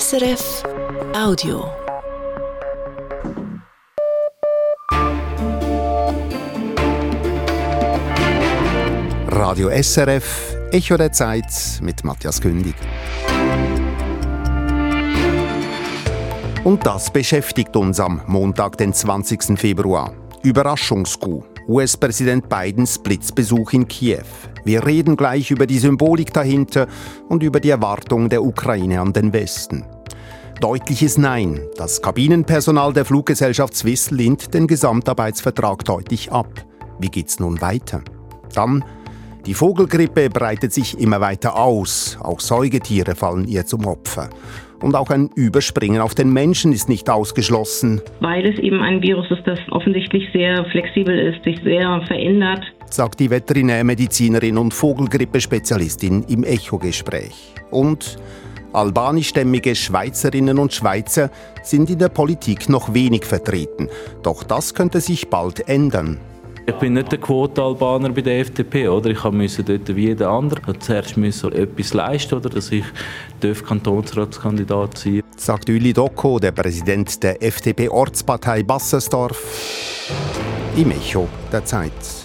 SRF Audio. Radio SRF, Echo der Zeit mit Matthias Kündig. Und das beschäftigt uns am Montag, den 20. Februar. Überraschungskuh. US-Präsident Bidens Blitzbesuch in Kiew. Wir reden gleich über die Symbolik dahinter und über die Erwartungen der Ukraine an den Westen. Deutliches Nein. Das Kabinenpersonal der Fluggesellschaft Swiss lehnt den Gesamtarbeitsvertrag deutlich ab. Wie geht's nun weiter? Dann die Vogelgrippe breitet sich immer weiter aus. Auch Säugetiere fallen ihr zum Opfer. Und auch ein Überspringen auf den Menschen ist nicht ausgeschlossen. Weil es eben ein Virus ist, das offensichtlich sehr flexibel ist, sich sehr verändert. Sagt die Veterinärmedizinerin und Vogelgrippe-Spezialistin im Echo-Gespräch. Und albanischstämmige Schweizerinnen und Schweizer sind in der Politik noch wenig vertreten. Doch das könnte sich bald ändern. Ich bin nicht der Quote-Albaner bei der FDP, oder? Ich musste dort wie jeder andere zuerst müssen etwas leisten, oder? Dass ich Kantonsratskandidat sein Sagt Uli Docko, der Präsident der FDP-Ortspartei Bassersdorf, im Echo der Zeit.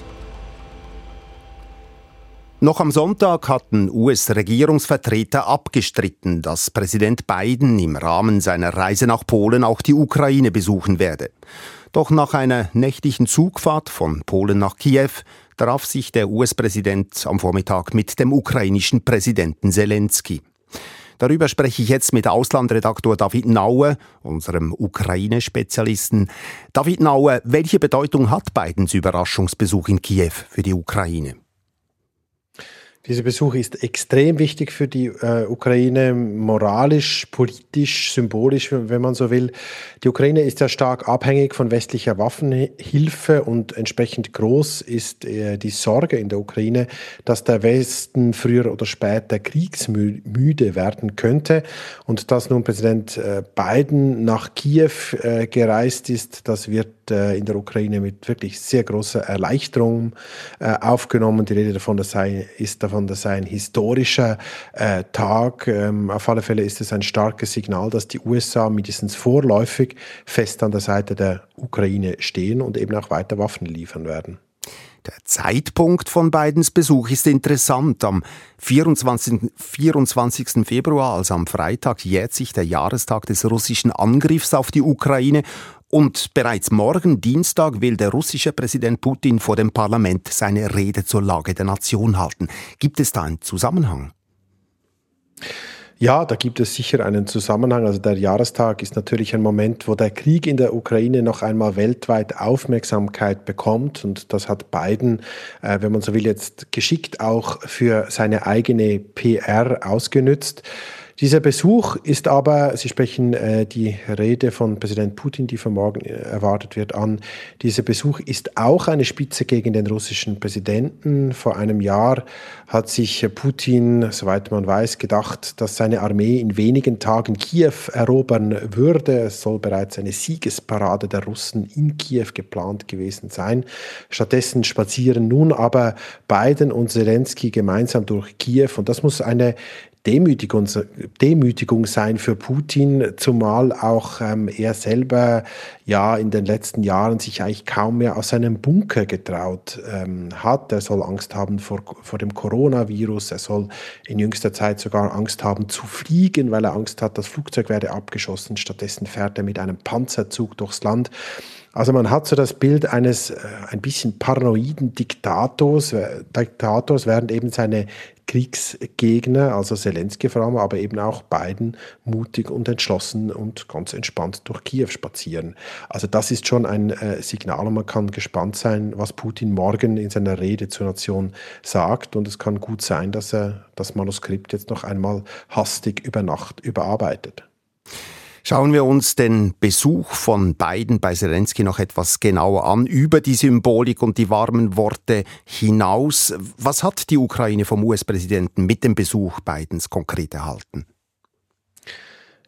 Noch am Sonntag hatten US-Regierungsvertreter abgestritten, dass Präsident Biden im Rahmen seiner Reise nach Polen auch die Ukraine besuchen werde. Doch nach einer nächtlichen Zugfahrt von Polen nach Kiew traf sich der US-Präsident am Vormittag mit dem ukrainischen Präsidenten Zelensky. Darüber spreche ich jetzt mit Auslandredaktor David Naue, unserem Ukraine-Spezialisten. David Naue, welche Bedeutung hat Bidens Überraschungsbesuch in Kiew für die Ukraine? Dieser Besuch ist extrem wichtig für die äh, Ukraine, moralisch, politisch, symbolisch, wenn man so will. Die Ukraine ist ja stark abhängig von westlicher Waffenhilfe und entsprechend groß ist äh, die Sorge in der Ukraine, dass der Westen früher oder später kriegsmüde werden könnte. Und dass nun Präsident äh, Biden nach Kiew äh, gereist ist, das wird in der Ukraine mit wirklich sehr großer Erleichterung äh, aufgenommen. Die Rede davon das sei, ist davon, dass sei ein historischer äh, Tag. Ähm, auf alle Fälle ist es ein starkes Signal, dass die USA mindestens vorläufig fest an der Seite der Ukraine stehen und eben auch weiter Waffen liefern werden. Der Zeitpunkt von Bidens Besuch ist interessant. Am 24. 24. Februar, also am Freitag, jährt sich der Jahrestag des russischen Angriffs auf die Ukraine und bereits morgen Dienstag will der russische Präsident Putin vor dem Parlament seine Rede zur Lage der Nation halten. Gibt es da einen Zusammenhang? Ja, da gibt es sicher einen Zusammenhang. Also der Jahrestag ist natürlich ein Moment, wo der Krieg in der Ukraine noch einmal weltweit Aufmerksamkeit bekommt. Und das hat Biden, äh, wenn man so will, jetzt geschickt auch für seine eigene PR ausgenützt. Dieser Besuch ist aber, Sie sprechen äh, die Rede von Präsident Putin, die von morgen äh, erwartet wird, an. Dieser Besuch ist auch eine Spitze gegen den russischen Präsidenten. Vor einem Jahr hat sich Putin, soweit man weiß, gedacht, dass seine Armee in wenigen Tagen Kiew erobern würde. Es soll bereits eine Siegesparade der Russen in Kiew geplant gewesen sein. Stattdessen spazieren nun aber Biden und Zelensky gemeinsam durch Kiew und das muss eine Demütigung, Demütigung sein für Putin, zumal auch ähm, er selber ja in den letzten Jahren sich eigentlich kaum mehr aus seinem Bunker getraut ähm, hat. Er soll Angst haben vor, vor dem Coronavirus, er soll in jüngster Zeit sogar Angst haben zu fliegen, weil er Angst hat, das Flugzeug werde abgeschossen. Stattdessen fährt er mit einem Panzerzug durchs Land. Also man hat so das Bild eines äh, ein bisschen paranoiden Diktators, äh, Diktators, während eben seine Kriegsgegner, also Zelensky vor allem, aber eben auch Biden mutig und entschlossen und ganz entspannt durch Kiew spazieren. Also das ist schon ein äh, Signal und man kann gespannt sein, was Putin morgen in seiner Rede zur Nation sagt und es kann gut sein, dass er das Manuskript jetzt noch einmal hastig über Nacht überarbeitet. Schauen wir uns den Besuch von Biden bei Zelensky noch etwas genauer an, über die Symbolik und die warmen Worte hinaus. Was hat die Ukraine vom US-Präsidenten mit dem Besuch Bidens konkret erhalten?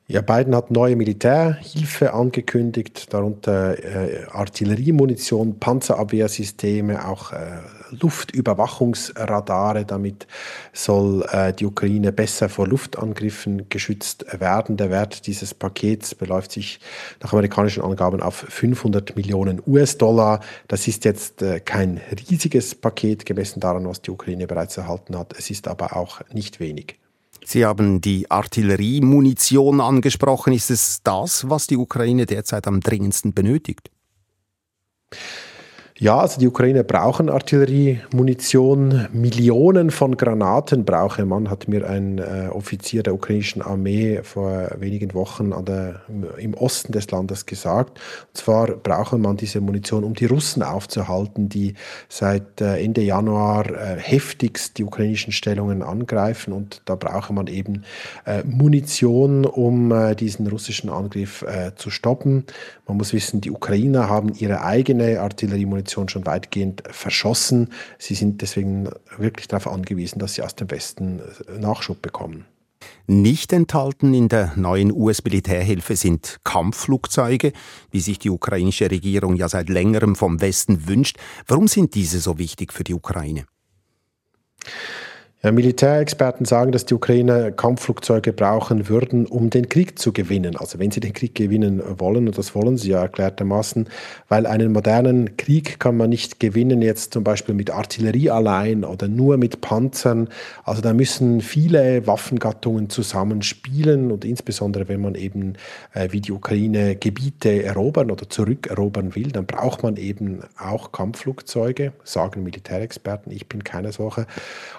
Ja, Biden hat neue Militärhilfe angekündigt, darunter äh, Artilleriemunition, Panzerabwehrsysteme, auch äh, Luftüberwachungsradare. Damit soll äh, die Ukraine besser vor Luftangriffen geschützt werden. Der Wert dieses Pakets beläuft sich nach amerikanischen Angaben auf 500 Millionen US-Dollar. Das ist jetzt äh, kein riesiges Paket gemessen daran, was die Ukraine bereits erhalten hat. Es ist aber auch nicht wenig. Sie haben die Artilleriemunition angesprochen. Ist es das, was die Ukraine derzeit am dringendsten benötigt? Ja, also die Ukrainer brauchen Artilleriemunition. Millionen von Granaten brauche man, hat mir ein äh, Offizier der ukrainischen Armee vor wenigen Wochen der, im Osten des Landes gesagt. Und zwar brauche man diese Munition, um die Russen aufzuhalten, die seit äh, Ende Januar äh, heftigst die ukrainischen Stellungen angreifen. Und da brauche man eben äh, Munition, um äh, diesen russischen Angriff äh, zu stoppen. Man muss wissen, die Ukrainer haben ihre eigene Artilleriemunition Munition schon weitgehend verschossen. Sie sind deswegen wirklich darauf angewiesen, dass sie aus dem Westen äh, Nachschub bekommen. Nicht enthalten in der neuen US-Militärhilfe sind Kampfflugzeuge, wie sich die ukrainische Regierung ja seit längerem vom Westen wünscht. Warum sind diese so wichtig für die Ukraine? Ja, Militärexperten sagen, dass die Ukrainer Kampfflugzeuge brauchen würden, um den Krieg zu gewinnen. Also wenn sie den Krieg gewinnen wollen, und das wollen sie ja erklärtermaßen, weil einen modernen Krieg kann man nicht gewinnen, jetzt zum Beispiel mit Artillerie allein oder nur mit Panzern. Also da müssen viele Waffengattungen zusammenspielen und insbesondere wenn man eben äh, wie die Ukraine Gebiete erobern oder zurückerobern will, dann braucht man eben auch Kampfflugzeuge, sagen Militärexperten. Ich bin keine solche.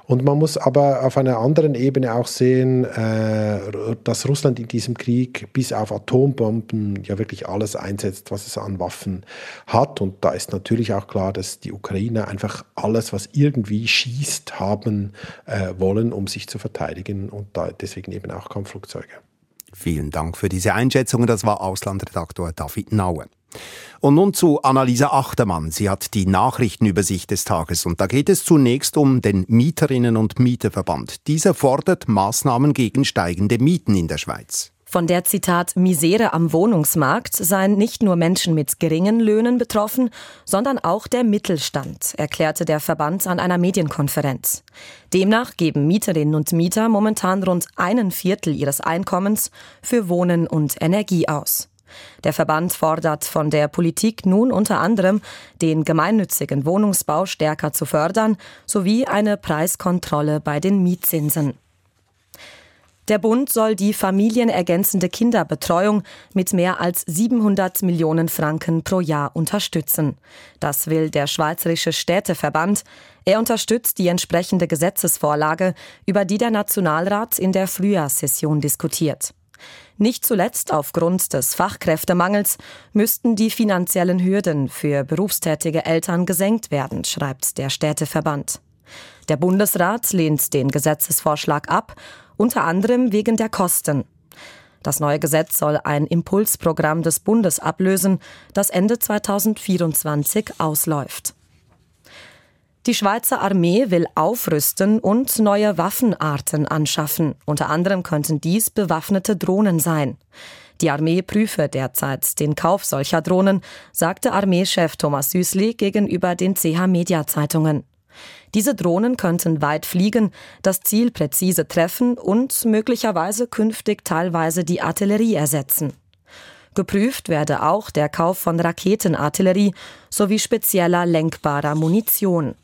Und man muss muss aber auf einer anderen Ebene auch sehen, äh, dass Russland in diesem Krieg bis auf Atombomben ja wirklich alles einsetzt, was es an Waffen hat. Und da ist natürlich auch klar, dass die Ukrainer einfach alles, was irgendwie schießt, haben äh, wollen, um sich zu verteidigen und da deswegen eben auch Kampfflugzeuge. Vielen Dank für diese Einschätzung. Das war Auslandredaktor David Naue. Und nun zu Annalisa Achtermann. Sie hat die Nachrichtenübersicht des Tages und da geht es zunächst um den Mieterinnen- und Mieterverband. Dieser fordert Maßnahmen gegen steigende Mieten in der Schweiz. Von der Zitat Misere am Wohnungsmarkt seien nicht nur Menschen mit geringen Löhnen betroffen, sondern auch der Mittelstand, erklärte der Verband an einer Medienkonferenz. Demnach geben Mieterinnen und Mieter momentan rund einen Viertel ihres Einkommens für Wohnen und Energie aus. Der Verband fordert von der Politik nun unter anderem, den gemeinnützigen Wohnungsbau stärker zu fördern, sowie eine Preiskontrolle bei den Mietzinsen. Der Bund soll die familienergänzende Kinderbetreuung mit mehr als 700 Millionen Franken pro Jahr unterstützen. Das will der Schweizerische Städteverband. Er unterstützt die entsprechende Gesetzesvorlage, über die der Nationalrat in der Frühjahrssession diskutiert. Nicht zuletzt aufgrund des Fachkräftemangels müssten die finanziellen Hürden für berufstätige Eltern gesenkt werden, schreibt der Städteverband. Der Bundesrat lehnt den Gesetzesvorschlag ab, unter anderem wegen der Kosten. Das neue Gesetz soll ein Impulsprogramm des Bundes ablösen, das Ende 2024 ausläuft. Die Schweizer Armee will aufrüsten und neue Waffenarten anschaffen. Unter anderem könnten dies bewaffnete Drohnen sein. Die Armee prüfe derzeit den Kauf solcher Drohnen, sagte Armeechef Thomas Süßli gegenüber den CH Media Zeitungen. Diese Drohnen könnten weit fliegen, das Ziel präzise treffen und möglicherweise künftig teilweise die Artillerie ersetzen. Geprüft werde auch der Kauf von Raketenartillerie sowie spezieller lenkbarer Munition.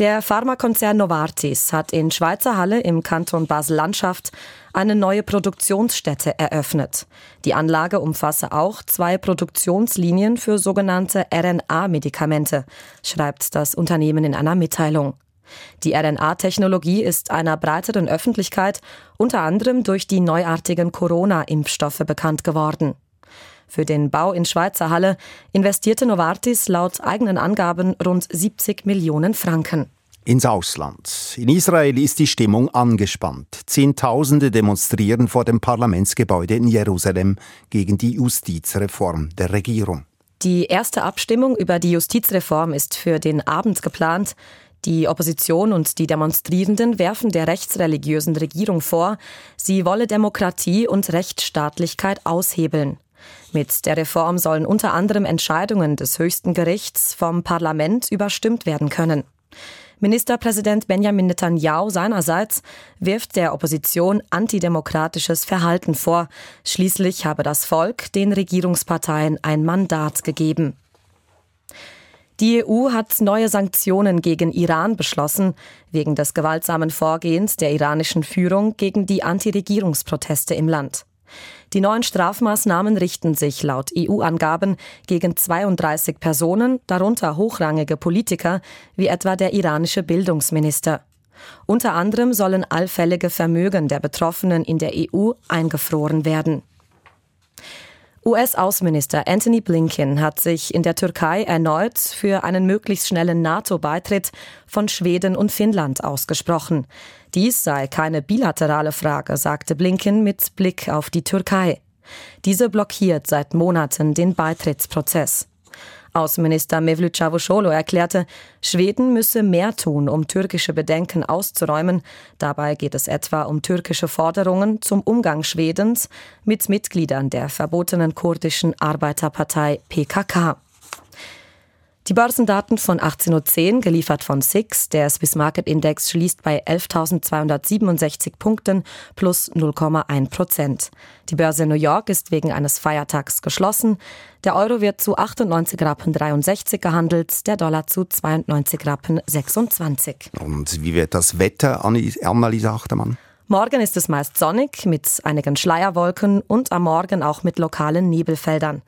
Der Pharmakonzern Novartis hat in Schweizer Halle im Kanton Basel-Landschaft eine neue Produktionsstätte eröffnet. Die Anlage umfasse auch zwei Produktionslinien für sogenannte RNA-Medikamente, schreibt das Unternehmen in einer Mitteilung. Die RNA-Technologie ist einer breiteren Öffentlichkeit unter anderem durch die neuartigen Corona-Impfstoffe bekannt geworden. Für den Bau in Schweizer Halle investierte Novartis laut eigenen Angaben rund 70 Millionen Franken. Ins Ausland. In Israel ist die Stimmung angespannt. Zehntausende demonstrieren vor dem Parlamentsgebäude in Jerusalem gegen die Justizreform der Regierung. Die erste Abstimmung über die Justizreform ist für den Abend geplant. Die Opposition und die Demonstrierenden werfen der rechtsreligiösen Regierung vor, sie wolle Demokratie und Rechtsstaatlichkeit aushebeln. Mit der Reform sollen unter anderem Entscheidungen des höchsten Gerichts vom Parlament überstimmt werden können. Ministerpräsident Benjamin Netanyahu seinerseits wirft der Opposition antidemokratisches Verhalten vor. Schließlich habe das Volk den Regierungsparteien ein Mandat gegeben. Die EU hat neue Sanktionen gegen Iran beschlossen, wegen des gewaltsamen Vorgehens der iranischen Führung gegen die Antiregierungsproteste im Land. Die neuen Strafmaßnahmen richten sich laut EU-Angaben gegen 32 Personen, darunter hochrangige Politiker, wie etwa der iranische Bildungsminister. Unter anderem sollen allfällige Vermögen der Betroffenen in der EU eingefroren werden. US-Außenminister Anthony Blinken hat sich in der Türkei erneut für einen möglichst schnellen NATO-Beitritt von Schweden und Finnland ausgesprochen. Dies sei keine bilaterale Frage, sagte Blinken mit Blick auf die Türkei. Diese blockiert seit Monaten den Beitrittsprozess. Außenminister Mevlüt Çavuşoğlu erklärte, Schweden müsse mehr tun, um türkische Bedenken auszuräumen. Dabei geht es etwa um türkische Forderungen zum Umgang Schwedens mit Mitgliedern der verbotenen kurdischen Arbeiterpartei PKK. Die Börsendaten von 18.10 Uhr, geliefert von SIX, der Swiss Market Index schließt bei 11.267 Punkten plus 0,1 Prozent. Die Börse New York ist wegen eines Feiertags geschlossen. Der Euro wird zu 98 Rappen 63 gehandelt, der Dollar zu 92 Rappen 26. Und wie wird das Wetter, Annalisa Achtermann? Morgen ist es meist sonnig mit einigen Schleierwolken und am Morgen auch mit lokalen Nebelfeldern.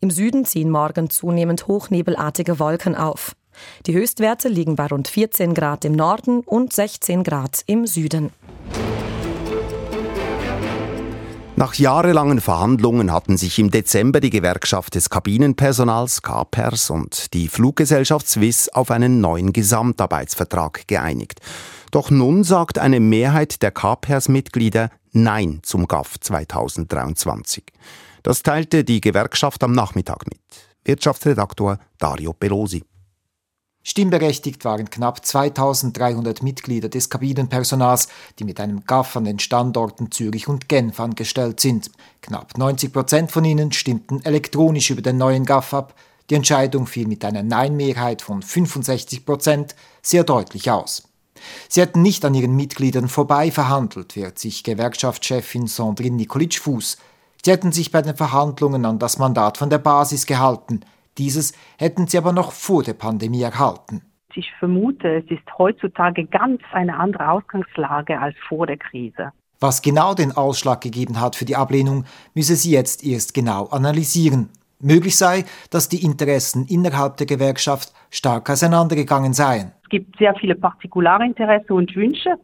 Im Süden ziehen morgen zunehmend hochnebelartige Wolken auf. Die Höchstwerte liegen bei rund 14 Grad im Norden und 16 Grad im Süden. Nach jahrelangen Verhandlungen hatten sich im Dezember die Gewerkschaft des Kabinenpersonals KPERS und die Fluggesellschaft Swiss auf einen neuen Gesamtarbeitsvertrag geeinigt. Doch nun sagt eine Mehrheit der KPERS-Mitglieder Nein zum GAF 2023. Das teilte die Gewerkschaft am Nachmittag mit. Wirtschaftsredaktor Dario Pelosi. Stimmberechtigt waren knapp 2300 Mitglieder des Kabinenpersonals, die mit einem GAF an den Standorten Zürich und Genf angestellt sind. Knapp 90 Prozent von ihnen stimmten elektronisch über den neuen GAF ab. Die Entscheidung fiel mit einer Nein-Mehrheit von 65 Prozent sehr deutlich aus. Sie hätten nicht an ihren Mitgliedern vorbei verhandelt, wehrt sich Gewerkschaftschefin Sandrine Nikolic-Fuß. Sie hätten sich bei den Verhandlungen an das Mandat von der Basis gehalten. Dieses hätten sie aber noch vor der Pandemie erhalten. Ich vermute, es ist heutzutage ganz eine andere Ausgangslage als vor der Krise. Was genau den Ausschlag gegeben hat für die Ablehnung, müsse sie jetzt erst genau analysieren. Möglich sei, dass die Interessen innerhalb der Gewerkschaft stark auseinandergegangen seien. Es gibt sehr viele Partikularinteressen und Wünsche,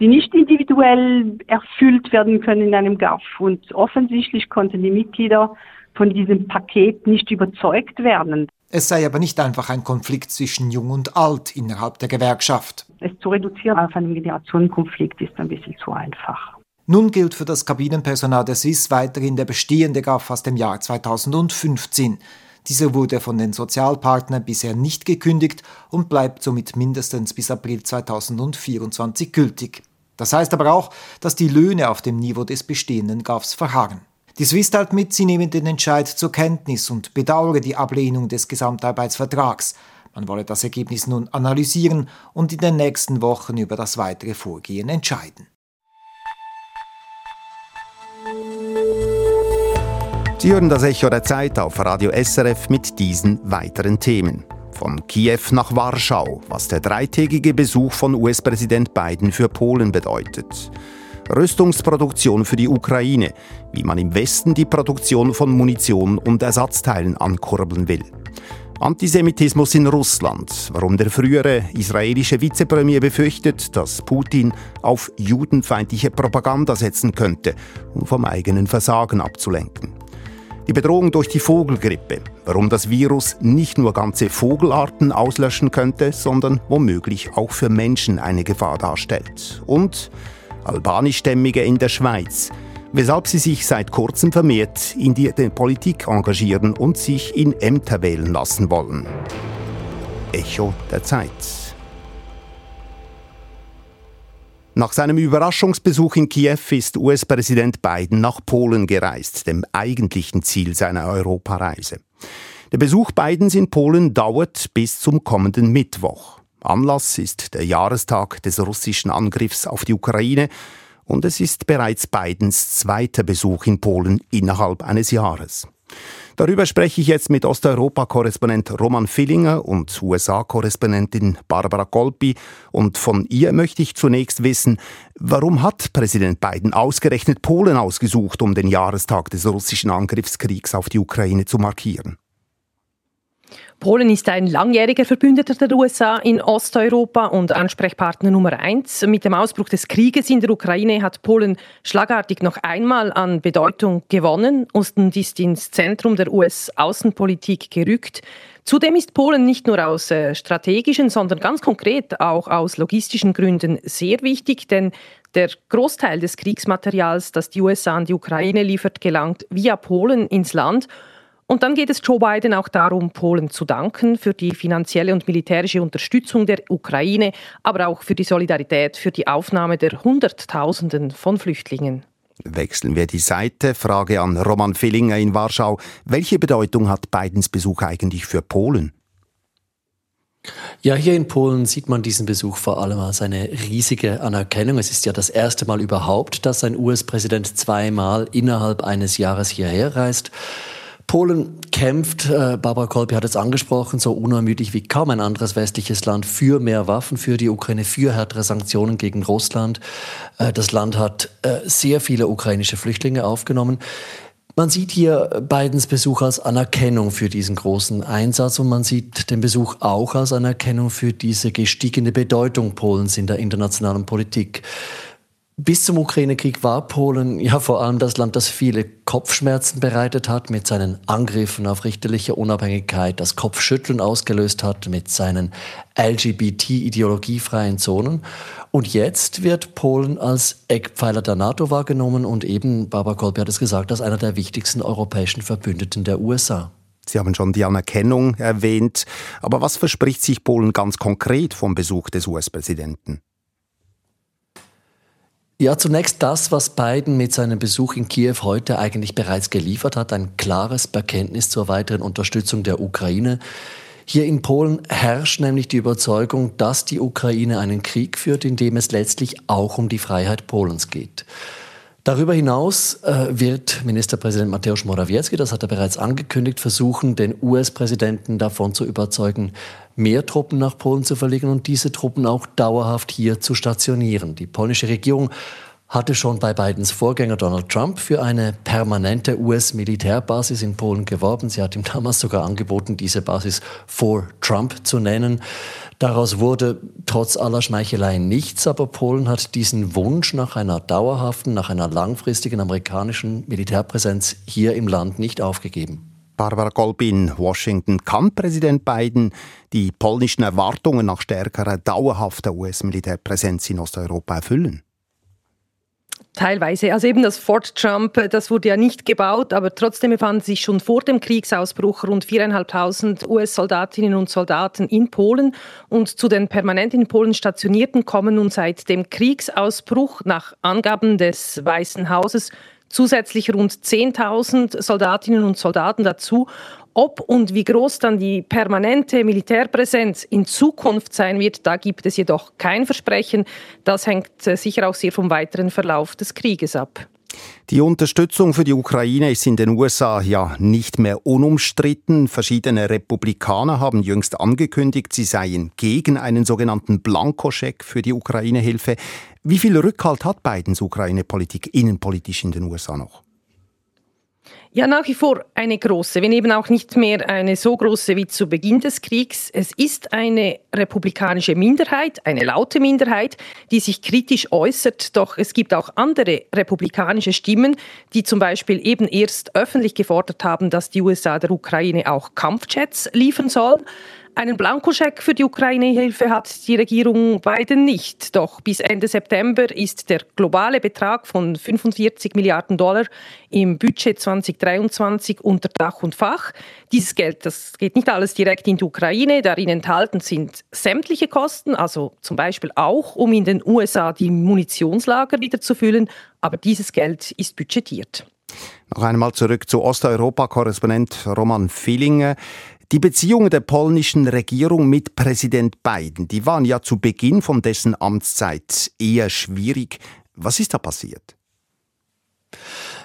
die nicht individuell erfüllt werden können in einem GAF. Und offensichtlich konnten die Mitglieder von diesem Paket nicht überzeugt werden. Es sei aber nicht einfach ein Konflikt zwischen Jung und Alt innerhalb der Gewerkschaft. Es zu reduzieren auf einen Generationenkonflikt ist ein bisschen zu einfach. Nun gilt für das Kabinenpersonal der Swiss weiterhin der bestehende GAF aus dem Jahr 2015. Dieser wurde von den Sozialpartnern bisher nicht gekündigt und bleibt somit mindestens bis April 2024 gültig. Das heißt aber auch, dass die Löhne auf dem Niveau des bestehenden GAFs verharren. Die Swiss teilt mit, sie nehmen den Entscheid zur Kenntnis und bedauere die Ablehnung des Gesamtarbeitsvertrags. Man wolle das Ergebnis nun analysieren und in den nächsten Wochen über das weitere Vorgehen entscheiden. Sie hören das Echo der Zeit auf Radio SRF mit diesen weiteren Themen. Von Kiew nach Warschau, was der dreitägige Besuch von US-Präsident Biden für Polen bedeutet. Rüstungsproduktion für die Ukraine, wie man im Westen die Produktion von Munition und Ersatzteilen ankurbeln will. Antisemitismus in Russland, warum der frühere israelische Vizepremier befürchtet, dass Putin auf judenfeindliche Propaganda setzen könnte, um vom eigenen Versagen abzulenken. Die Bedrohung durch die Vogelgrippe, warum das Virus nicht nur ganze Vogelarten auslöschen könnte, sondern womöglich auch für Menschen eine Gefahr darstellt. Und Albanischstämmige in der Schweiz, weshalb sie sich seit kurzem vermehrt in die Politik engagieren und sich in Ämter wählen lassen wollen. Echo der Zeit. Nach seinem Überraschungsbesuch in Kiew ist US-Präsident Biden nach Polen gereist, dem eigentlichen Ziel seiner Europareise. Der Besuch Bidens in Polen dauert bis zum kommenden Mittwoch. Anlass ist der Jahrestag des russischen Angriffs auf die Ukraine und es ist bereits Bidens zweiter Besuch in Polen innerhalb eines Jahres. Darüber spreche ich jetzt mit Osteuropa-Korrespondent Roman Fillinger und USA-Korrespondentin Barbara Kolpi. Und von ihr möchte ich zunächst wissen, warum hat Präsident Biden ausgerechnet Polen ausgesucht, um den Jahrestag des russischen Angriffskriegs auf die Ukraine zu markieren? Polen ist ein langjähriger Verbündeter der USA in Osteuropa und Ansprechpartner Nummer eins. Mit dem Ausbruch des Krieges in der Ukraine hat Polen schlagartig noch einmal an Bedeutung gewonnen. Osten ist ins Zentrum der US-Außenpolitik gerückt. Zudem ist Polen nicht nur aus äh, strategischen, sondern ganz konkret auch aus logistischen Gründen sehr wichtig, denn der Großteil des Kriegsmaterials, das die USA an die Ukraine liefert, gelangt via Polen ins Land. Und dann geht es Joe Biden auch darum, Polen zu danken für die finanzielle und militärische Unterstützung der Ukraine, aber auch für die Solidarität, für die Aufnahme der Hunderttausenden von Flüchtlingen. Wechseln wir die Seite. Frage an Roman Fillinger in Warschau. Welche Bedeutung hat Bidens Besuch eigentlich für Polen? Ja, hier in Polen sieht man diesen Besuch vor allem als eine riesige Anerkennung. Es ist ja das erste Mal überhaupt, dass ein US-Präsident zweimal innerhalb eines Jahres hierher reist. Polen kämpft, äh, Barbara Kolby hat es angesprochen, so unermüdlich wie kaum ein anderes westliches Land für mehr Waffen für die Ukraine, für härtere Sanktionen gegen Russland. Äh, das Land hat äh, sehr viele ukrainische Flüchtlinge aufgenommen. Man sieht hier Bidens Besuch als Anerkennung für diesen großen Einsatz und man sieht den Besuch auch als Anerkennung für diese gestiegene Bedeutung Polens in der internationalen Politik. Bis zum Ukraine-Krieg war Polen ja vor allem das Land, das viele Kopfschmerzen bereitet hat mit seinen Angriffen auf richterliche Unabhängigkeit, das Kopfschütteln ausgelöst hat mit seinen LGBT-ideologiefreien Zonen. Und jetzt wird Polen als Eckpfeiler der NATO wahrgenommen und eben, Barbara Kolbe hat es gesagt, als einer der wichtigsten europäischen Verbündeten der USA. Sie haben schon die Anerkennung erwähnt. Aber was verspricht sich Polen ganz konkret vom Besuch des US-Präsidenten? Ja, zunächst das, was Biden mit seinem Besuch in Kiew heute eigentlich bereits geliefert hat, ein klares Bekenntnis zur weiteren Unterstützung der Ukraine. Hier in Polen herrscht nämlich die Überzeugung, dass die Ukraine einen Krieg führt, in dem es letztlich auch um die Freiheit Polens geht. Darüber hinaus äh, wird Ministerpräsident Mateusz Morawiecki, das hat er bereits angekündigt, versuchen, den US-Präsidenten davon zu überzeugen, mehr Truppen nach Polen zu verlegen und diese Truppen auch dauerhaft hier zu stationieren. Die polnische Regierung hatte schon bei Bidens Vorgänger Donald Trump für eine permanente US-Militärbasis in Polen geworben. Sie hat ihm damals sogar angeboten, diese Basis for Trump zu nennen. Daraus wurde trotz aller Schmeicheleien nichts, aber Polen hat diesen Wunsch nach einer dauerhaften, nach einer langfristigen amerikanischen Militärpräsenz hier im Land nicht aufgegeben. Barbara Kolbin, Washington. Kann Präsident Biden die polnischen Erwartungen nach stärkerer, dauerhafter US-Militärpräsenz in Osteuropa erfüllen? Teilweise. Also eben das Fort Trump, das wurde ja nicht gebaut, aber trotzdem befanden sich schon vor dem Kriegsausbruch rund 4.500 US-Soldatinnen und Soldaten in Polen. Und zu den permanent in Polen stationierten kommen nun seit dem Kriegsausbruch nach Angaben des Weißen Hauses zusätzlich rund 10.000 Soldatinnen und Soldaten dazu. Ob und wie groß dann die permanente Militärpräsenz in Zukunft sein wird, da gibt es jedoch kein Versprechen. Das hängt äh, sicher auch sehr vom weiteren Verlauf des Krieges ab. Die Unterstützung für die Ukraine ist in den USA ja nicht mehr unumstritten. Verschiedene Republikaner haben jüngst angekündigt, sie seien gegen einen sogenannten Blankoscheck für die Ukraine-Hilfe. Wie viel Rückhalt hat Bidens Ukraine-Politik innenpolitisch in den USA noch? Ja, nach wie vor eine große, wenn eben auch nicht mehr eine so große wie zu Beginn des Kriegs. Es ist eine republikanische Minderheit, eine laute Minderheit, die sich kritisch äußert. Doch es gibt auch andere republikanische Stimmen, die zum Beispiel eben erst öffentlich gefordert haben, dass die USA der Ukraine auch Kampfjets liefern soll. Einen Blankoscheck für die Ukraine-Hilfe hat die Regierung Biden nicht. Doch bis Ende September ist der globale Betrag von 45 Milliarden Dollar im Budget 2023 unter Dach und Fach. Dieses Geld, das geht nicht alles direkt in die Ukraine. Darin enthalten sind sämtliche Kosten, also zum Beispiel auch, um in den USA die Munitionslager wieder zu füllen. Aber dieses Geld ist budgetiert. Noch einmal zurück zu Osteuropa-Korrespondent Roman Fillinger. Die Beziehungen der polnischen Regierung mit Präsident Biden, die waren ja zu Beginn von dessen Amtszeit eher schwierig. Was ist da passiert?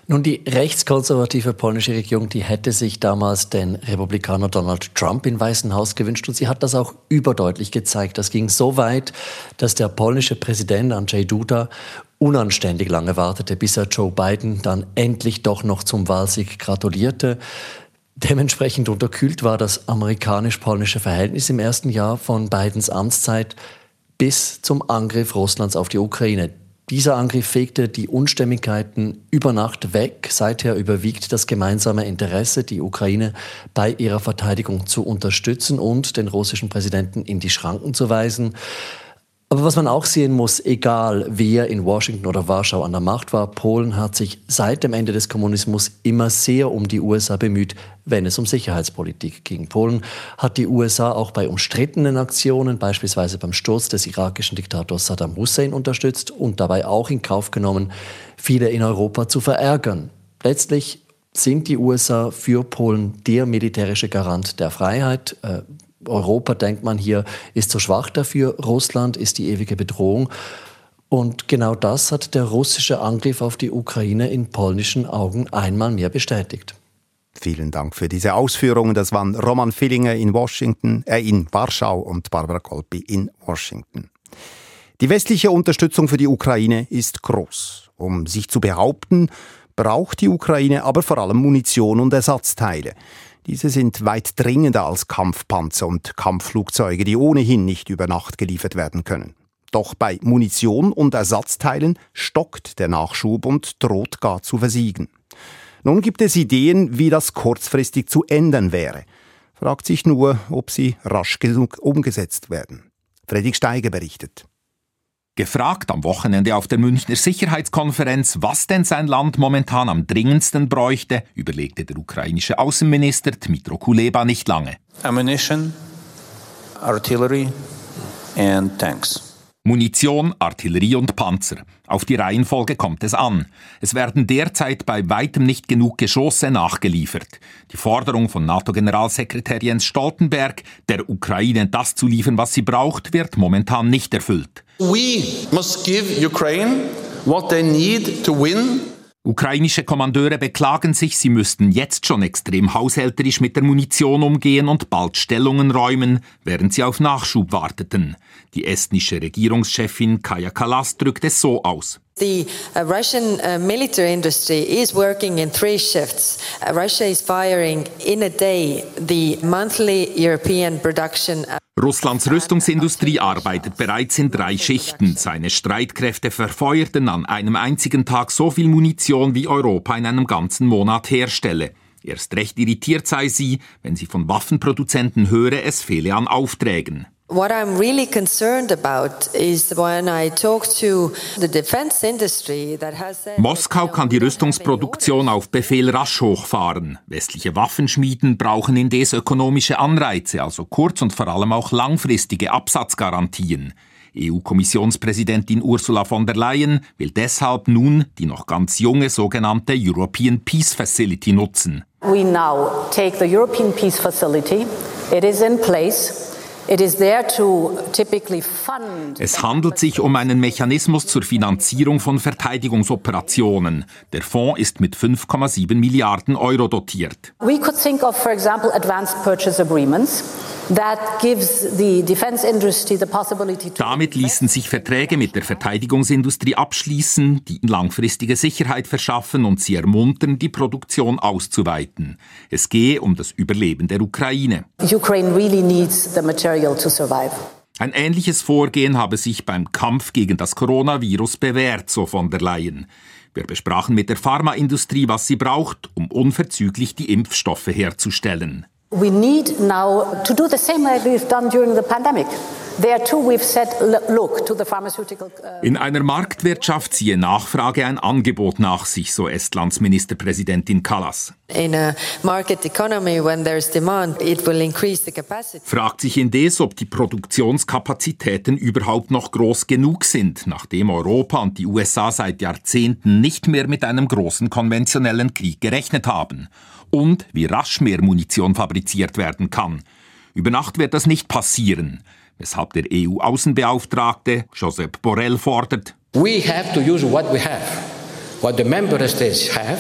Nun, die rechtskonservative polnische Regierung, die hätte sich damals den Republikaner Donald Trump im Weißen Haus gewünscht und sie hat das auch überdeutlich gezeigt. Das ging so weit, dass der polnische Präsident Andrzej Duda unanständig lange wartete, bis er Joe Biden dann endlich doch noch zum Wahlsieg gratulierte. Dementsprechend unterkühlt war das amerikanisch-polnische Verhältnis im ersten Jahr von Bidens Amtszeit bis zum Angriff Russlands auf die Ukraine. Dieser Angriff fegte die Unstimmigkeiten über Nacht weg. Seither überwiegt das gemeinsame Interesse, die Ukraine bei ihrer Verteidigung zu unterstützen und den russischen Präsidenten in die Schranken zu weisen. Aber was man auch sehen muss, egal wer in Washington oder Warschau an der Macht war, Polen hat sich seit dem Ende des Kommunismus immer sehr um die USA bemüht, wenn es um Sicherheitspolitik ging. Polen hat die USA auch bei umstrittenen Aktionen, beispielsweise beim Sturz des irakischen Diktators Saddam Hussein unterstützt und dabei auch in Kauf genommen, viele in Europa zu verärgern. Letztlich sind die USA für Polen der militärische Garant der Freiheit. Äh, Europa, denkt man hier, ist zu schwach dafür. Russland ist die ewige Bedrohung. Und genau das hat der russische Angriff auf die Ukraine in polnischen Augen einmal mehr bestätigt. Vielen Dank für diese Ausführungen. Das waren Roman Fillinger in Washington, äh in Warschau und Barbara Kolpi in Washington. Die westliche Unterstützung für die Ukraine ist groß. Um sich zu behaupten, braucht die Ukraine aber vor allem Munition und Ersatzteile. Diese sind weit dringender als Kampfpanzer und Kampfflugzeuge, die ohnehin nicht über Nacht geliefert werden können. Doch bei Munition und Ersatzteilen stockt der Nachschub und droht gar zu versiegen. Nun gibt es Ideen, wie das kurzfristig zu ändern wäre. Fragt sich nur, ob sie rasch genug umgesetzt werden. Fredrik Steiger berichtet. Gefragt am Wochenende auf der Münchner Sicherheitskonferenz, was denn sein Land momentan am dringendsten bräuchte, überlegte der ukrainische Außenminister Dmitro Kuleba nicht lange. Ammunition, Artillery and tanks. Munition, Artillerie und Panzer. Auf die Reihenfolge kommt es an. Es werden derzeit bei weitem nicht genug Geschosse nachgeliefert. Die Forderung von NATO-Generalsekretär Jens Stoltenberg, der Ukraine das zu liefern, was sie braucht, wird momentan nicht erfüllt. We must give Ukraine what they need to win Ukrainische Kommandeure beklagen sich, sie müssten jetzt schon extrem haushälterisch mit der Munition umgehen und bald Stellungen räumen, während sie auf Nachschub warteten. Die estnische Regierungschefin Kaja Kallas drückt es so aus. The uh, Russian uh, military industry is working in three shifts. Uh, Russia is firing in a day the monthly European production. Russlands Rüstungsindustrie arbeitet bereits in drei Schichten. Seine Streitkräfte verfeuerten an einem einzigen Tag so viel Munition, wie Europa in einem ganzen Monat herstelle. Erst recht irritiert sei sie, wenn sie von Waffenproduzenten höre, es fehle an Aufträgen. What I'm really concerned about is when I talk to the defense industry that has said Moskau kann die Rüstungsproduktion auf Befehl rasch hochfahren. Westliche Waffenschmieden brauchen indes ökonomische Anreize, also kurz- und vor allem auch langfristige Absatzgarantien. EU-Kommissionspräsidentin Ursula von der Leyen will deshalb nun die noch ganz junge sogenannte European Peace Facility nutzen. We now take the European Peace Facility. It is in place. Es handelt sich um einen Mechanismus zur Finanzierung von Verteidigungsoperationen. Der Fonds ist mit 5,7 Milliarden Euro dotiert. We could think of, for example, advanced purchase agreements. Damit ließen sich Verträge mit der Verteidigungsindustrie abschließen, die langfristige Sicherheit verschaffen und sie ermuntern, die Produktion auszuweiten. Es gehe um das Überleben der Ukraine. Ukraine really needs the material to survive. Ein ähnliches Vorgehen habe sich beim Kampf gegen das Coronavirus bewährt, so von der Leyen. Wir besprachen mit der Pharmaindustrie, was sie braucht, um unverzüglich die Impfstoffe herzustellen. We need now to do the same like we've done during the pandemic. Uh, In einer Marktwirtschaft ziehe Nachfrage ein Angebot nach sich, so Estlands Ministerpräsidentin Kallas. Fragt sich indes, ob die Produktionskapazitäten überhaupt noch groß genug sind, nachdem Europa und die USA seit Jahrzehnten nicht mehr mit einem großen konventionellen Krieg gerechnet haben. Und wie rasch mehr Munition fabriziert werden kann. Über Nacht wird das nicht passieren weshalb der EU-Außenbeauftragte Josep Borrell fordert, We have to use what we have, what the member states have,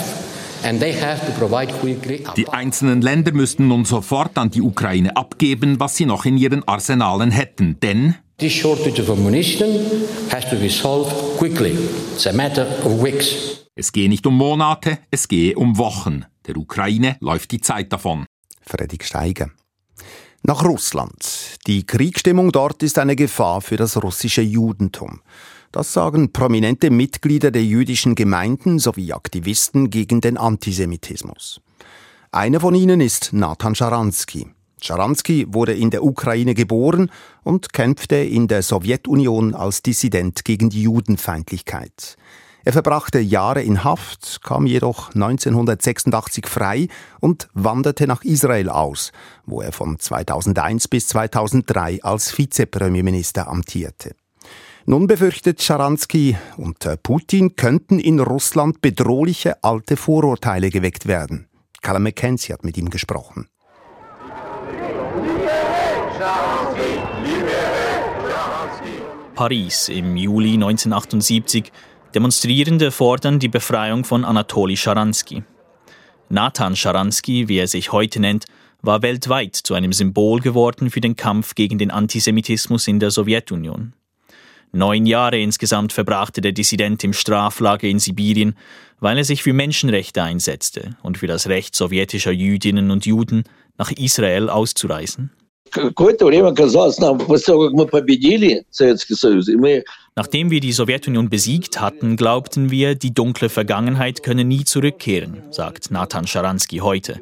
die einzelnen Länder müssten nun sofort an die Ukraine abgeben, was sie noch in ihren Arsenalen hätten, denn This shortage of ammunition has to be solved quickly. It's a matter of weeks. Es gehe nicht um Monate, es gehe um Wochen. Der Ukraine läuft die Zeit davon. Fredrik Steiger. Nach Russland. Die Kriegsstimmung dort ist eine Gefahr für das russische Judentum. Das sagen prominente Mitglieder der jüdischen Gemeinden sowie Aktivisten gegen den Antisemitismus. Einer von ihnen ist Nathan Scharansky. Scharansky wurde in der Ukraine geboren und kämpfte in der Sowjetunion als Dissident gegen die Judenfeindlichkeit. Er verbrachte Jahre in Haft, kam jedoch 1986 frei und wanderte nach Israel aus, wo er von 2001 bis 2003 als Vizepremierminister amtierte. Nun befürchtet Scharansky, unter Putin könnten in Russland bedrohliche alte Vorurteile geweckt werden. Callum McKenzie hat mit ihm gesprochen. Paris im Juli 1978 Demonstrierende fordern die Befreiung von Anatoli Scharansky. Nathan Scharansky, wie er sich heute nennt, war weltweit zu einem Symbol geworden für den Kampf gegen den Antisemitismus in der Sowjetunion. Neun Jahre insgesamt verbrachte der Dissident im Straflager in Sibirien, weil er sich für Menschenrechte einsetzte und für das Recht sowjetischer Jüdinnen und Juden, nach Israel auszureisen Какое-то время казалось нам, после того, как мы победили Советский Союз, и мы Nachdem wir die Sowjetunion besiegt hatten, glaubten wir, die dunkle Vergangenheit könne nie zurückkehren, sagt Nathan Scharansky heute.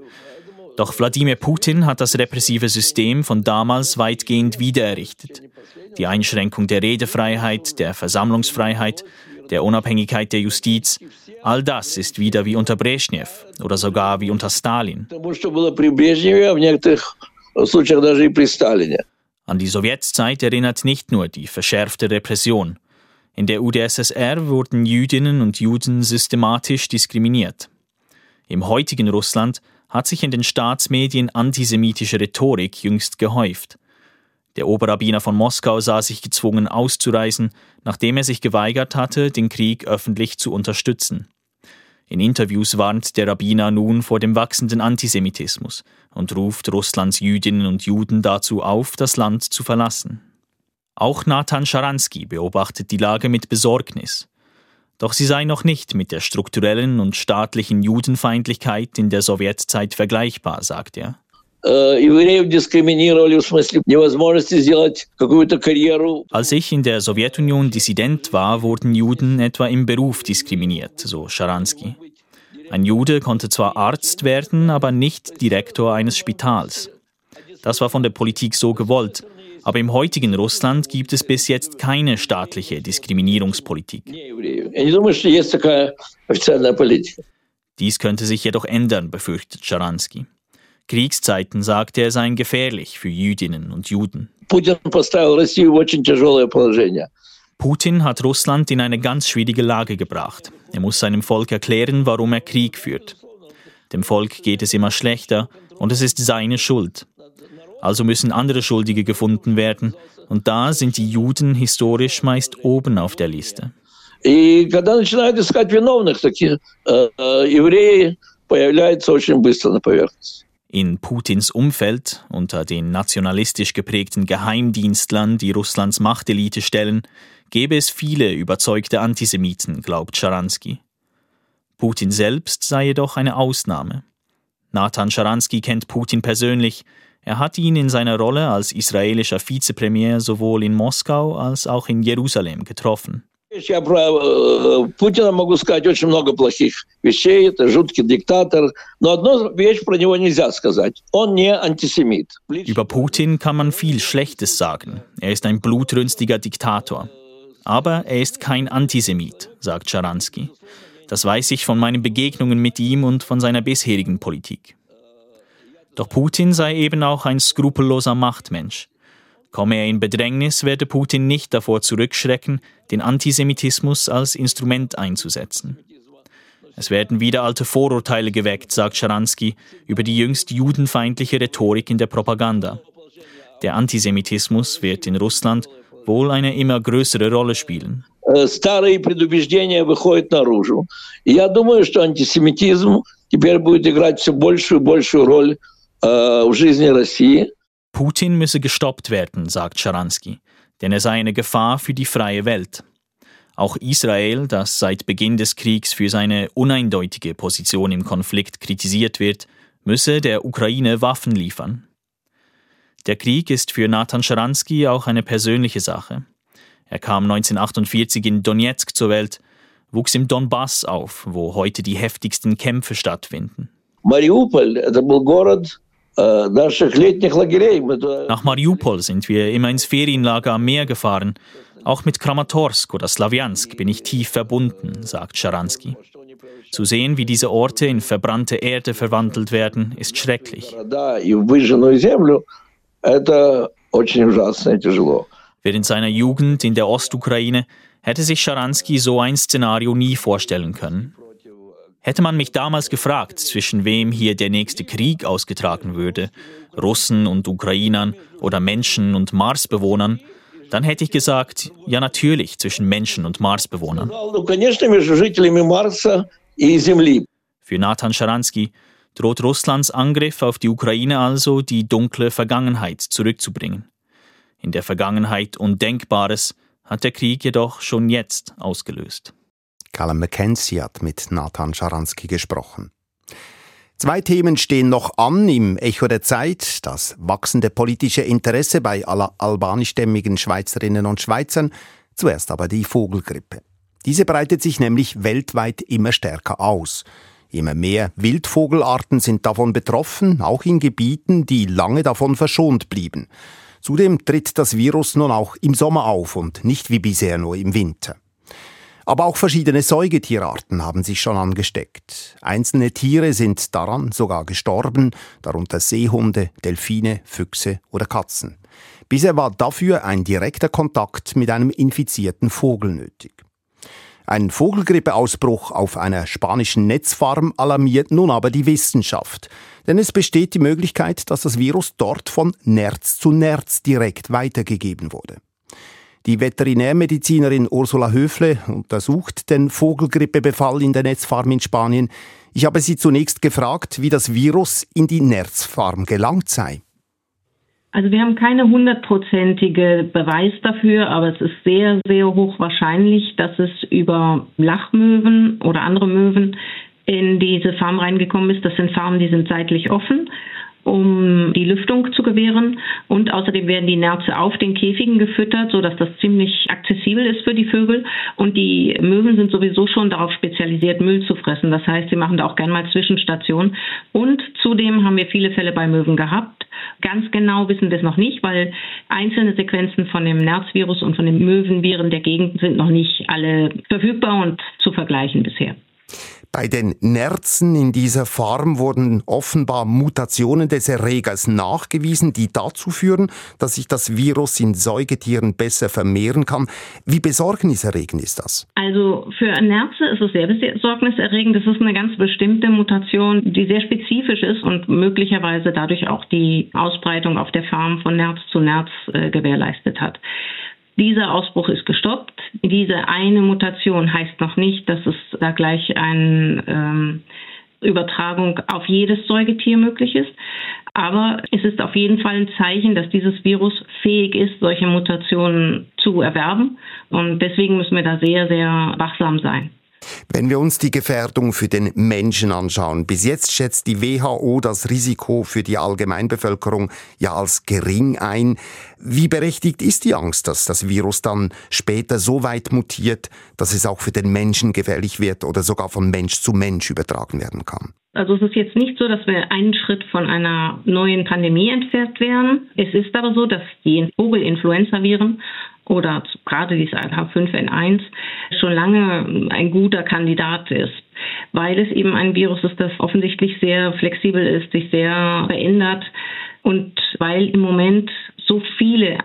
Doch Wladimir Putin hat das repressive System von damals weitgehend wiedererrichtet. Die Einschränkung der Redefreiheit, der Versammlungsfreiheit, der Unabhängigkeit der Justiz, all das ist wieder wie unter Brezhnev oder sogar wie unter Stalin. An die Sowjetzeit erinnert nicht nur die verschärfte Repression. In der UdSSR wurden Jüdinnen und Juden systematisch diskriminiert. Im heutigen Russland hat sich in den Staatsmedien antisemitische Rhetorik jüngst gehäuft. Der Oberrabbiner von Moskau sah sich gezwungen auszureisen, nachdem er sich geweigert hatte, den Krieg öffentlich zu unterstützen. In Interviews warnt der Rabbiner nun vor dem wachsenden Antisemitismus und ruft Russlands Jüdinnen und Juden dazu auf, das Land zu verlassen. Auch Nathan Scharansky beobachtet die Lage mit Besorgnis. Doch sie sei noch nicht mit der strukturellen und staatlichen Judenfeindlichkeit in der Sowjetzeit vergleichbar, sagt er. Als ich in der Sowjetunion Dissident war, wurden Juden etwa im Beruf diskriminiert, so Scharansky. Ein Jude konnte zwar Arzt werden, aber nicht Direktor eines Spitals. Das war von der Politik so gewollt, aber im heutigen Russland gibt es bis jetzt keine staatliche Diskriminierungspolitik. Dies könnte sich jedoch ändern, befürchtet Scharansky. Kriegszeiten, sagte er, seien gefährlich für Jüdinnen und Juden. Putin hat Russland in eine ganz schwierige Lage gebracht. Er muss seinem Volk erklären, warum er Krieg führt. Dem Volk geht es immer schlechter und es ist seine Schuld. Also müssen andere Schuldige gefunden werden und da sind die Juden historisch meist oben auf der Liste. И когда начинают искать виновных, таких э, евреи появляются очень быстро на поверхности. In Putins Umfeld, unter den nationalistisch geprägten Geheimdienstlern, die Russlands Machtelite stellen, gäbe es viele überzeugte Antisemiten, glaubt Scharansky. Putin selbst sei jedoch eine Ausnahme. Nathan Scharansky kennt Putin persönlich. Er hat ihn in seiner Rolle als israelischer Vizepremier sowohl in Moskau als auch in Jerusalem getroffen. Я про Путина могу сказать очень много плохих вещей. Это жуткий диктатор. Но одну вещь про него нельзя сказать. Он не антисемит. Über Putin kann man viel Schlechtes sagen. Er ist ein blutrünstiger Diktator. Aber er ist kein Antisemit, sagt Scharansky. Das weiß ich von meinen Begegnungen mit ihm und von seiner bisherigen Politik. Doch Putin sei eben auch ein skrupelloser Machtmensch. Komme er in Bedrängnis, werde Putin nicht davor zurückschrecken, den Antisemitismus als Instrument einzusetzen. Es werden wieder alte Vorurteile geweckt, sagt Scharansky, über die jüngst judenfeindliche Rhetorik in der Propaganda. Der Antisemitismus wird in Russland wohl eine immer größere Rolle spielen. Старые предубеждения выходят наружу. И я думаю, что антисемитизм теперь будет играть все большую и большую роль в жизни России. Putin müsse gestoppt werden, sagt Scharansky, denn er sei eine Gefahr für die freie Welt. Auch Israel, das seit Beginn des Kriegs für seine uneindeutige Position im Konflikt kritisiert wird, müsse der Ukraine Waffen liefern. Der Krieg ist für Nathan Scharansky auch eine persönliche Sache. Er kam 1948 in Donetsk zur Welt, wuchs im Donbass auf, wo heute die heftigsten Kämpfe stattfinden. Mariupol, это был город nach Mariupol sind wir immer ins Ferienlager am Meer gefahren. Auch mit Kramatorsk oder Slawiansk bin ich tief verbunden, sagt Scharansky. Zu sehen, wie diese Orte in verbrannte Erde verwandelt werden, ist schrecklich. Während seiner Jugend in der Ostukraine hätte sich Scharansky so ein Szenario nie vorstellen können. Hätte man mich damals gefragt, zwischen wem hier der nächste Krieg ausgetragen würde, Russen und Ukrainern oder Menschen und Marsbewohnern, dann hätte ich gesagt, ja natürlich zwischen Menschen und Marsbewohnern. Für Nathan Scharansky droht Russlands Angriff auf die Ukraine also, die dunkle Vergangenheit zurückzubringen. In der Vergangenheit Undenkbares hat der Krieg jedoch schon jetzt ausgelöst. Callum McKenzie hat mit Nathan Scharansky gesprochen. Zwei Themen stehen noch an im Echo der Zeit. Das wachsende politische Interesse bei aller albanischstämmigen Schweizerinnen und Schweizern. Zuerst aber die Vogelgrippe. Diese breitet sich nämlich weltweit immer stärker aus. Immer mehr Wildvogelarten sind davon betroffen, auch in Gebieten, die lange davon verschont blieben. Zudem tritt das Virus nun auch im Sommer auf und nicht wie bisher nur im Winter. Aber auch verschiedene Säugetierarten haben sich schon angesteckt. Einzelne Tiere sind daran sogar gestorben, darunter Seehunde, Delfine, Füchse oder Katzen. Bisher war dafür ein direkter Kontakt mit einem infizierten Vogel nötig. Ein Vogelgrippeausbruch auf einer spanischen Netzfarm alarmiert nun aber die Wissenschaft. Denn es besteht die Möglichkeit, dass das Virus dort von Nerz zu Nerz direkt weitergegeben wurde. Die Veterinärmedizinerin Ursula Höfle untersucht den Vogelgrippebefall in der Netzfarm in Spanien. Ich habe sie zunächst gefragt, wie das Virus in die Netzfarm gelangt sei. Also wir haben keine hundertprozentige Beweis dafür, aber es ist sehr, sehr hoch wahrscheinlich, dass es über Lachmöwen oder andere Möwen in diese Farm reingekommen ist. Das sind Farmen, die sind seitlich offen um die Lüftung zu gewähren. Und außerdem werden die Nerze auf den Käfigen gefüttert, sodass das ziemlich akzessibel ist für die Vögel. Und die Möwen sind sowieso schon darauf spezialisiert, Müll zu fressen. Das heißt, sie machen da auch gern mal Zwischenstationen. Und zudem haben wir viele Fälle bei Möwen gehabt. Ganz genau wissen wir es noch nicht, weil einzelne Sequenzen von dem Nerzvirus und von den Möwenviren der Gegend sind noch nicht alle verfügbar und zu vergleichen bisher. Bei den Nerzen in dieser Farm wurden offenbar Mutationen des Erregers nachgewiesen, die dazu führen, dass sich das Virus in Säugetieren besser vermehren kann. Wie besorgniserregend ist das? Also für Nerze ist es sehr besorgniserregend. Das ist eine ganz bestimmte Mutation, die sehr spezifisch ist und möglicherweise dadurch auch die Ausbreitung auf der Farm von Nerz zu Nerz äh, gewährleistet hat. Dieser Ausbruch ist gestoppt. Diese eine Mutation heißt noch nicht, dass es da gleich eine ähm, Übertragung auf jedes Säugetier möglich ist. Aber es ist auf jeden Fall ein Zeichen, dass dieses Virus fähig ist, solche Mutationen zu erwerben. Und deswegen müssen wir da sehr, sehr wachsam sein. Wenn wir uns die Gefährdung für den Menschen anschauen, bis jetzt schätzt die WHO das Risiko für die Allgemeinbevölkerung ja als gering ein. Wie berechtigt ist die Angst, dass das Virus dann später so weit mutiert, dass es auch für den Menschen gefährlich wird oder sogar von Mensch zu Mensch übertragen werden kann? Also es ist jetzt nicht so, dass wir einen Schritt von einer neuen Pandemie entfernt wären. Es ist aber so, dass die Vogelinfluenza-Viren oder gerade dieses H5N1 schon lange ein guter Kandidat ist, weil es eben ein Virus ist, das offensichtlich sehr flexibel ist, sich sehr verändert und weil im Moment so viele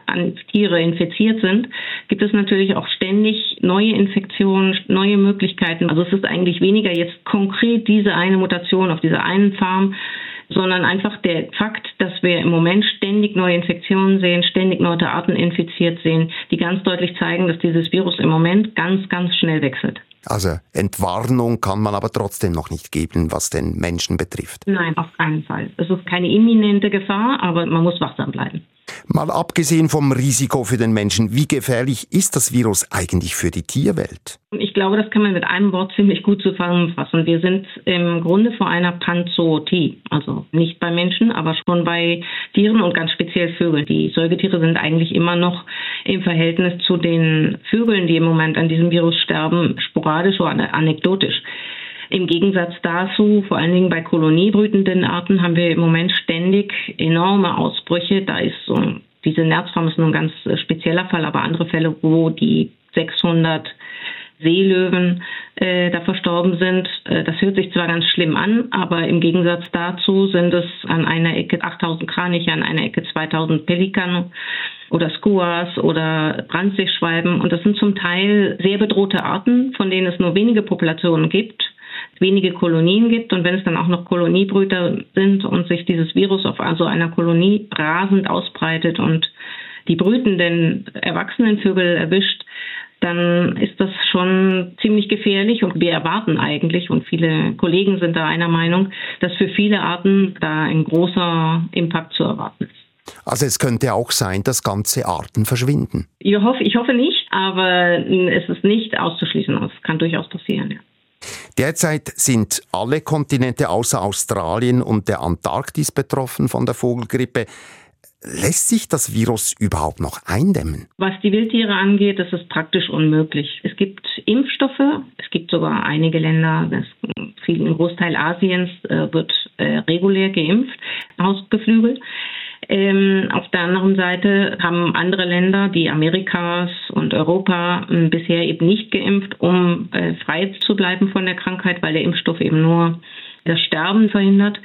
Tiere infiziert sind, gibt es natürlich auch ständig neue Infektionen, neue Möglichkeiten. Also es ist eigentlich weniger jetzt konkret diese eine Mutation auf dieser einen Farm, sondern einfach der Fakt, dass wir im Moment ständig neue Infektionen sehen, ständig neue Arten infiziert sehen, die ganz deutlich zeigen, dass dieses Virus im Moment ganz, ganz schnell wechselt. Also Entwarnung kann man aber trotzdem noch nicht geben, was den Menschen betrifft. Nein, auf keinen Fall. Es ist keine imminente Gefahr, aber man muss wachsam bleiben. Mal abgesehen vom Risiko für den Menschen, wie gefährlich ist das Virus eigentlich für die Tierwelt? Ich glaube, das kann man mit einem Wort ziemlich gut zusammenfassen. Wir sind im Grunde vor einer Panzootie, also nicht bei Menschen, aber schon bei Tieren und ganz speziell Vögeln. Die Säugetiere sind eigentlich immer noch im Verhältnis zu den Vögeln, die im Moment an diesem Virus sterben, sporadisch oder anekdotisch. Im Gegensatz dazu, vor allen Dingen bei koloniebrütenden Arten, haben wir im Moment ständig enorme Ausbrüche. Da ist so, diese Nerzform ist nur ein ganz spezieller Fall, aber andere Fälle, wo die 600 Seelöwen äh, da verstorben sind. Äh, das hört sich zwar ganz schlimm an, aber im Gegensatz dazu sind es an einer Ecke 8000 Kraniche, an einer Ecke 2000 Pelikane oder Skuas oder Brandseeschwalben. Und das sind zum Teil sehr bedrohte Arten, von denen es nur wenige Populationen gibt wenige Kolonien gibt und wenn es dann auch noch Koloniebrüter sind und sich dieses Virus auf also einer Kolonie rasend ausbreitet und die brütenden erwachsenen Vögel erwischt, dann ist das schon ziemlich gefährlich und wir erwarten eigentlich und viele Kollegen sind da einer Meinung, dass für viele Arten da ein großer Impact zu erwarten ist. Also es könnte auch sein, dass ganze Arten verschwinden. Ich hoffe, ich hoffe nicht, aber es ist nicht auszuschließen. Es kann durchaus passieren. Ja. Derzeit sind alle Kontinente außer Australien und der Antarktis betroffen von der Vogelgrippe. Lässt sich das Virus überhaupt noch eindämmen? Was die Wildtiere angeht, ist praktisch unmöglich. Es gibt Impfstoffe, es gibt sogar einige Länder, das, ein Großteil Asiens äh, wird äh, regulär geimpft, Hausgeflügel. Ähm, auf der anderen Seite haben andere Länder, die Amerikas und Europa, äh, bisher eben nicht geimpft, um äh, frei zu bleiben von der Krankheit, weil der Impfstoff eben nur das Sterben verhindert.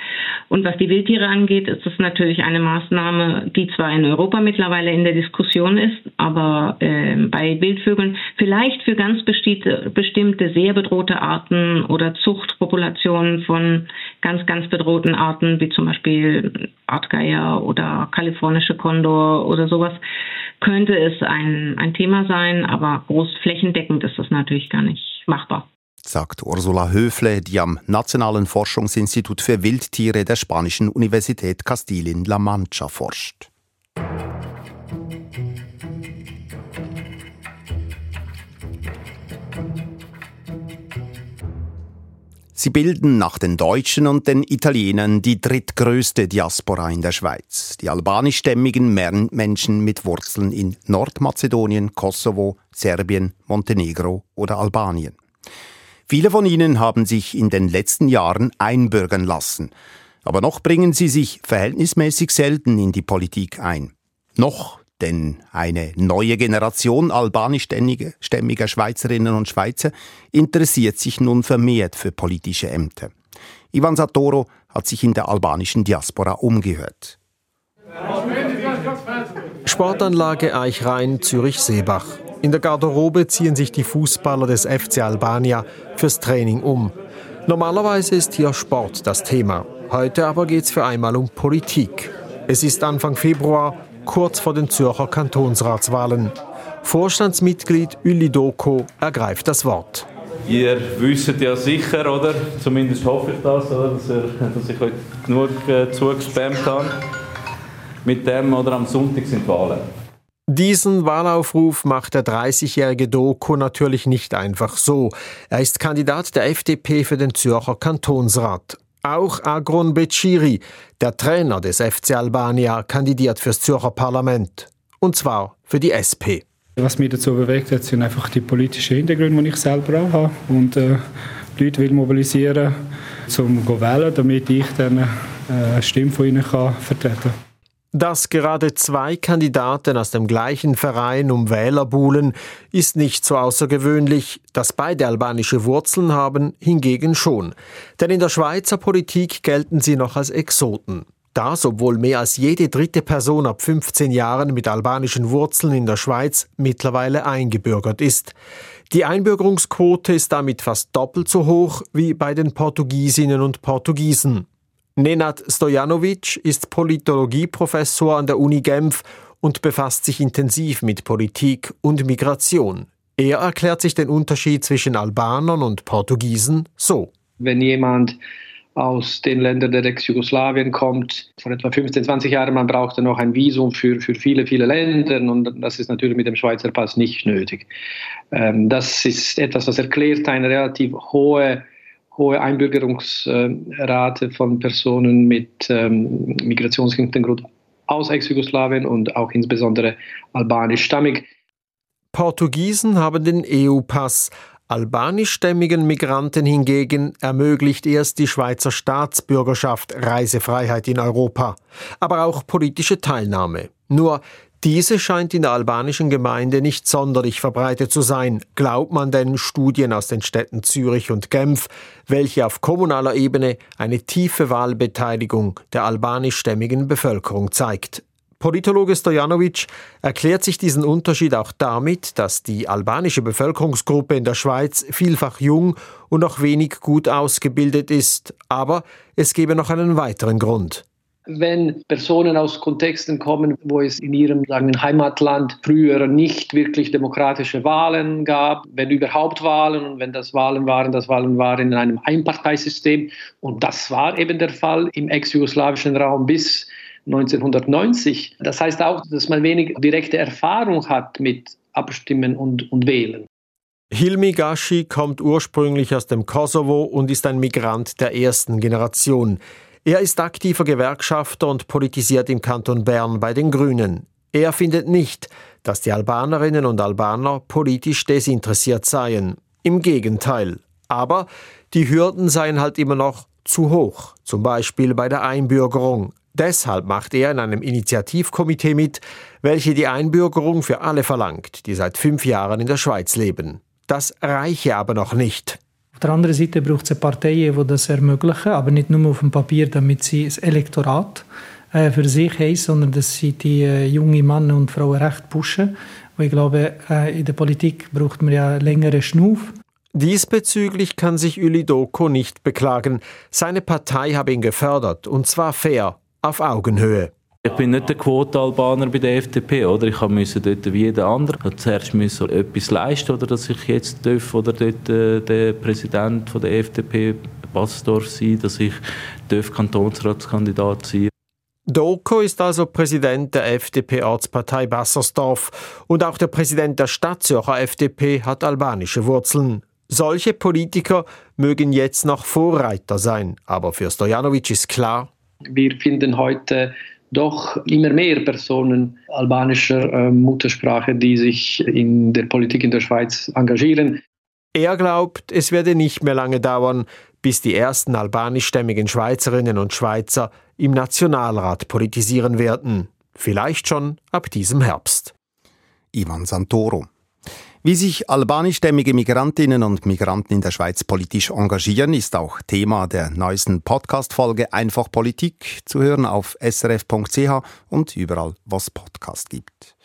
Und was die Wildtiere angeht, ist das natürlich eine Maßnahme, die zwar in Europa mittlerweile in der Diskussion ist, aber äh, bei Wildvögeln vielleicht für ganz bestimmte, sehr bedrohte Arten oder Zuchtpopulationen von ganz, ganz bedrohten Arten, wie zum Beispiel Artgeier oder kalifornische Kondor oder sowas, könnte es ein, ein Thema sein, aber groß flächendeckend ist das natürlich gar nicht machbar sagt Ursula Höfle, die am Nationalen Forschungsinstitut für Wildtiere der spanischen Universität Castilin-La Mancha forscht. Sie bilden nach den Deutschen und den Italienern die drittgrößte Diaspora in der Schweiz. Die albanischstämmigen Menschen mit Wurzeln in Nordmazedonien, Kosovo, Serbien, Montenegro oder Albanien. Viele von ihnen haben sich in den letzten Jahren einbürgern lassen. Aber noch bringen sie sich verhältnismäßig selten in die Politik ein. Noch, denn eine neue Generation albanischstämmiger Schweizerinnen und Schweizer interessiert sich nun vermehrt für politische Ämter. Ivan Satoro hat sich in der albanischen Diaspora umgehört. Sportanlage Eichrhein, Zürich-Seebach. In der Garderobe ziehen sich die Fußballer des FC Albania fürs Training um. Normalerweise ist hier Sport das Thema. Heute aber geht es für einmal um Politik. Es ist Anfang Februar, kurz vor den Zürcher Kantonsratswahlen. Vorstandsmitglied Uli Doko ergreift das Wort. Ihr wisst ja sicher, oder? Zumindest hoffe ich das, oder? Dass, ihr, dass ich euch genug äh, zugespammt habe. Mit dem oder am Sonntag sind Wahlen. Diesen Wahlaufruf macht der 30-jährige Doku natürlich nicht einfach so. Er ist Kandidat der FDP für den Zürcher Kantonsrat. Auch Agron Beciri, der Trainer des FC Albania, kandidiert fürs Zürcher Parlament. Und zwar für die SP. Was mich dazu bewegt hat, sind einfach die politischen Hintergründe, die ich selber auch habe. Und äh, die Leute will mobilisieren, um zu wählen, damit ich dann äh, eine Stimme von ihnen kann vertreten kann. Dass gerade zwei Kandidaten aus dem gleichen Verein um Wähler buhlen, ist nicht so außergewöhnlich. Dass beide albanische Wurzeln haben, hingegen schon. Denn in der Schweizer Politik gelten sie noch als Exoten. Das, obwohl mehr als jede dritte Person ab 15 Jahren mit albanischen Wurzeln in der Schweiz mittlerweile eingebürgert ist. Die Einbürgerungsquote ist damit fast doppelt so hoch wie bei den Portugiesinnen und Portugiesen. Nenad Stojanovic ist Politologieprofessor an der Uni Genf und befasst sich intensiv mit Politik und Migration. Er erklärt sich den Unterschied zwischen Albanern und Portugiesen so. Wenn jemand aus den Ländern der Ex-Jugoslawien kommt, vor etwa 15, 20 Jahren, man brauchte noch ein Visum für, für viele, viele Länder und das ist natürlich mit dem Schweizer Pass nicht nötig. Ähm, das ist etwas, was erklärt eine relativ hohe hohe Einbürgerungsrate von Personen mit ähm, Migrationshintergrund aus Ex-Jugoslawien und auch insbesondere albanischstammig. Portugiesen haben den EU-Pass. Albanischstämmigen Migranten hingegen ermöglicht erst die Schweizer Staatsbürgerschaft Reisefreiheit in Europa, aber auch politische Teilnahme. Nur diese scheint in der albanischen Gemeinde nicht sonderlich verbreitet zu sein, glaubt man den Studien aus den Städten Zürich und Genf, welche auf kommunaler Ebene eine tiefe Wahlbeteiligung der albanischstämmigen Bevölkerung zeigt. Politologe Stojanovic erklärt sich diesen Unterschied auch damit, dass die albanische Bevölkerungsgruppe in der Schweiz vielfach jung und noch wenig gut ausgebildet ist, aber es gebe noch einen weiteren Grund wenn Personen aus Kontexten kommen, wo es in ihrem sagen, Heimatland früher nicht wirklich demokratische Wahlen gab, wenn überhaupt Wahlen und wenn das Wahlen waren, das Wahlen waren in einem Einparteisystem. Und das war eben der Fall im ex-jugoslawischen Raum bis 1990. Das heißt auch, dass man wenig direkte Erfahrung hat mit Abstimmen und, und Wählen. Hilmi Gashi kommt ursprünglich aus dem Kosovo und ist ein Migrant der ersten Generation. Er ist aktiver Gewerkschafter und politisiert im Kanton Bern bei den Grünen. Er findet nicht, dass die Albanerinnen und Albaner politisch desinteressiert seien. Im Gegenteil. Aber die Hürden seien halt immer noch zu hoch, zum Beispiel bei der Einbürgerung. Deshalb macht er in einem Initiativkomitee mit, welche die Einbürgerung für alle verlangt, die seit fünf Jahren in der Schweiz leben. Das reiche aber noch nicht der anderen Seite braucht es Parteien, die das ermöglichen, aber nicht nur auf dem Papier, damit sie das Elektorat äh, für sich haben, sondern dass sie die äh, jungen Männer und Frauen recht pushen. Und ich glaube, äh, in der Politik braucht man ja längere Schnuff. Diesbezüglich kann sich Uli Doko nicht beklagen. Seine Partei habe ihn gefördert, und zwar fair, auf Augenhöhe. Ich bin nicht der Quote-Albaner bei der FDP, oder? Ich musste dort wie jeder andere zuerst müssen etwas leisten, oder dass ich jetzt darf, oder dort äh, der Präsident von der FDP Basdorf sein, dass ich darf Kantonsratskandidat sein. Doko ist also Präsident der FDP-Ortspartei Bassersdorf und auch der Präsident der Stadtzürcher FDP hat albanische Wurzeln. Solche Politiker mögen jetzt noch Vorreiter sein, aber für Stojanovic ist klar, wir finden heute doch immer mehr Personen albanischer äh, Muttersprache, die sich in der Politik in der Schweiz engagieren. Er glaubt, es werde nicht mehr lange dauern, bis die ersten albanischstämmigen Schweizerinnen und Schweizer im Nationalrat politisieren werden. Vielleicht schon ab diesem Herbst. Ivan Santoro. Wie sich albanischstämmige Migrantinnen und Migranten in der Schweiz politisch engagieren, ist auch Thema der neuesten Podcast-Folge Einfach Politik zu hören auf srf.ch und überall, wo es Podcast gibt.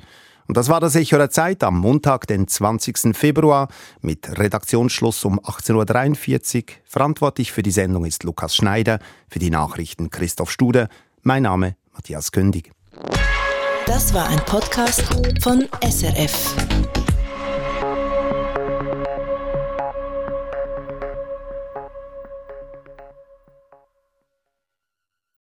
Und das war das Echo der Zeit am Montag, den 20. Februar mit Redaktionsschluss um 18.43 Uhr. Verantwortlich für die Sendung ist Lukas Schneider, für die Nachrichten Christoph Stude. Mein Name Matthias Kündig. Das war ein Podcast von SRF.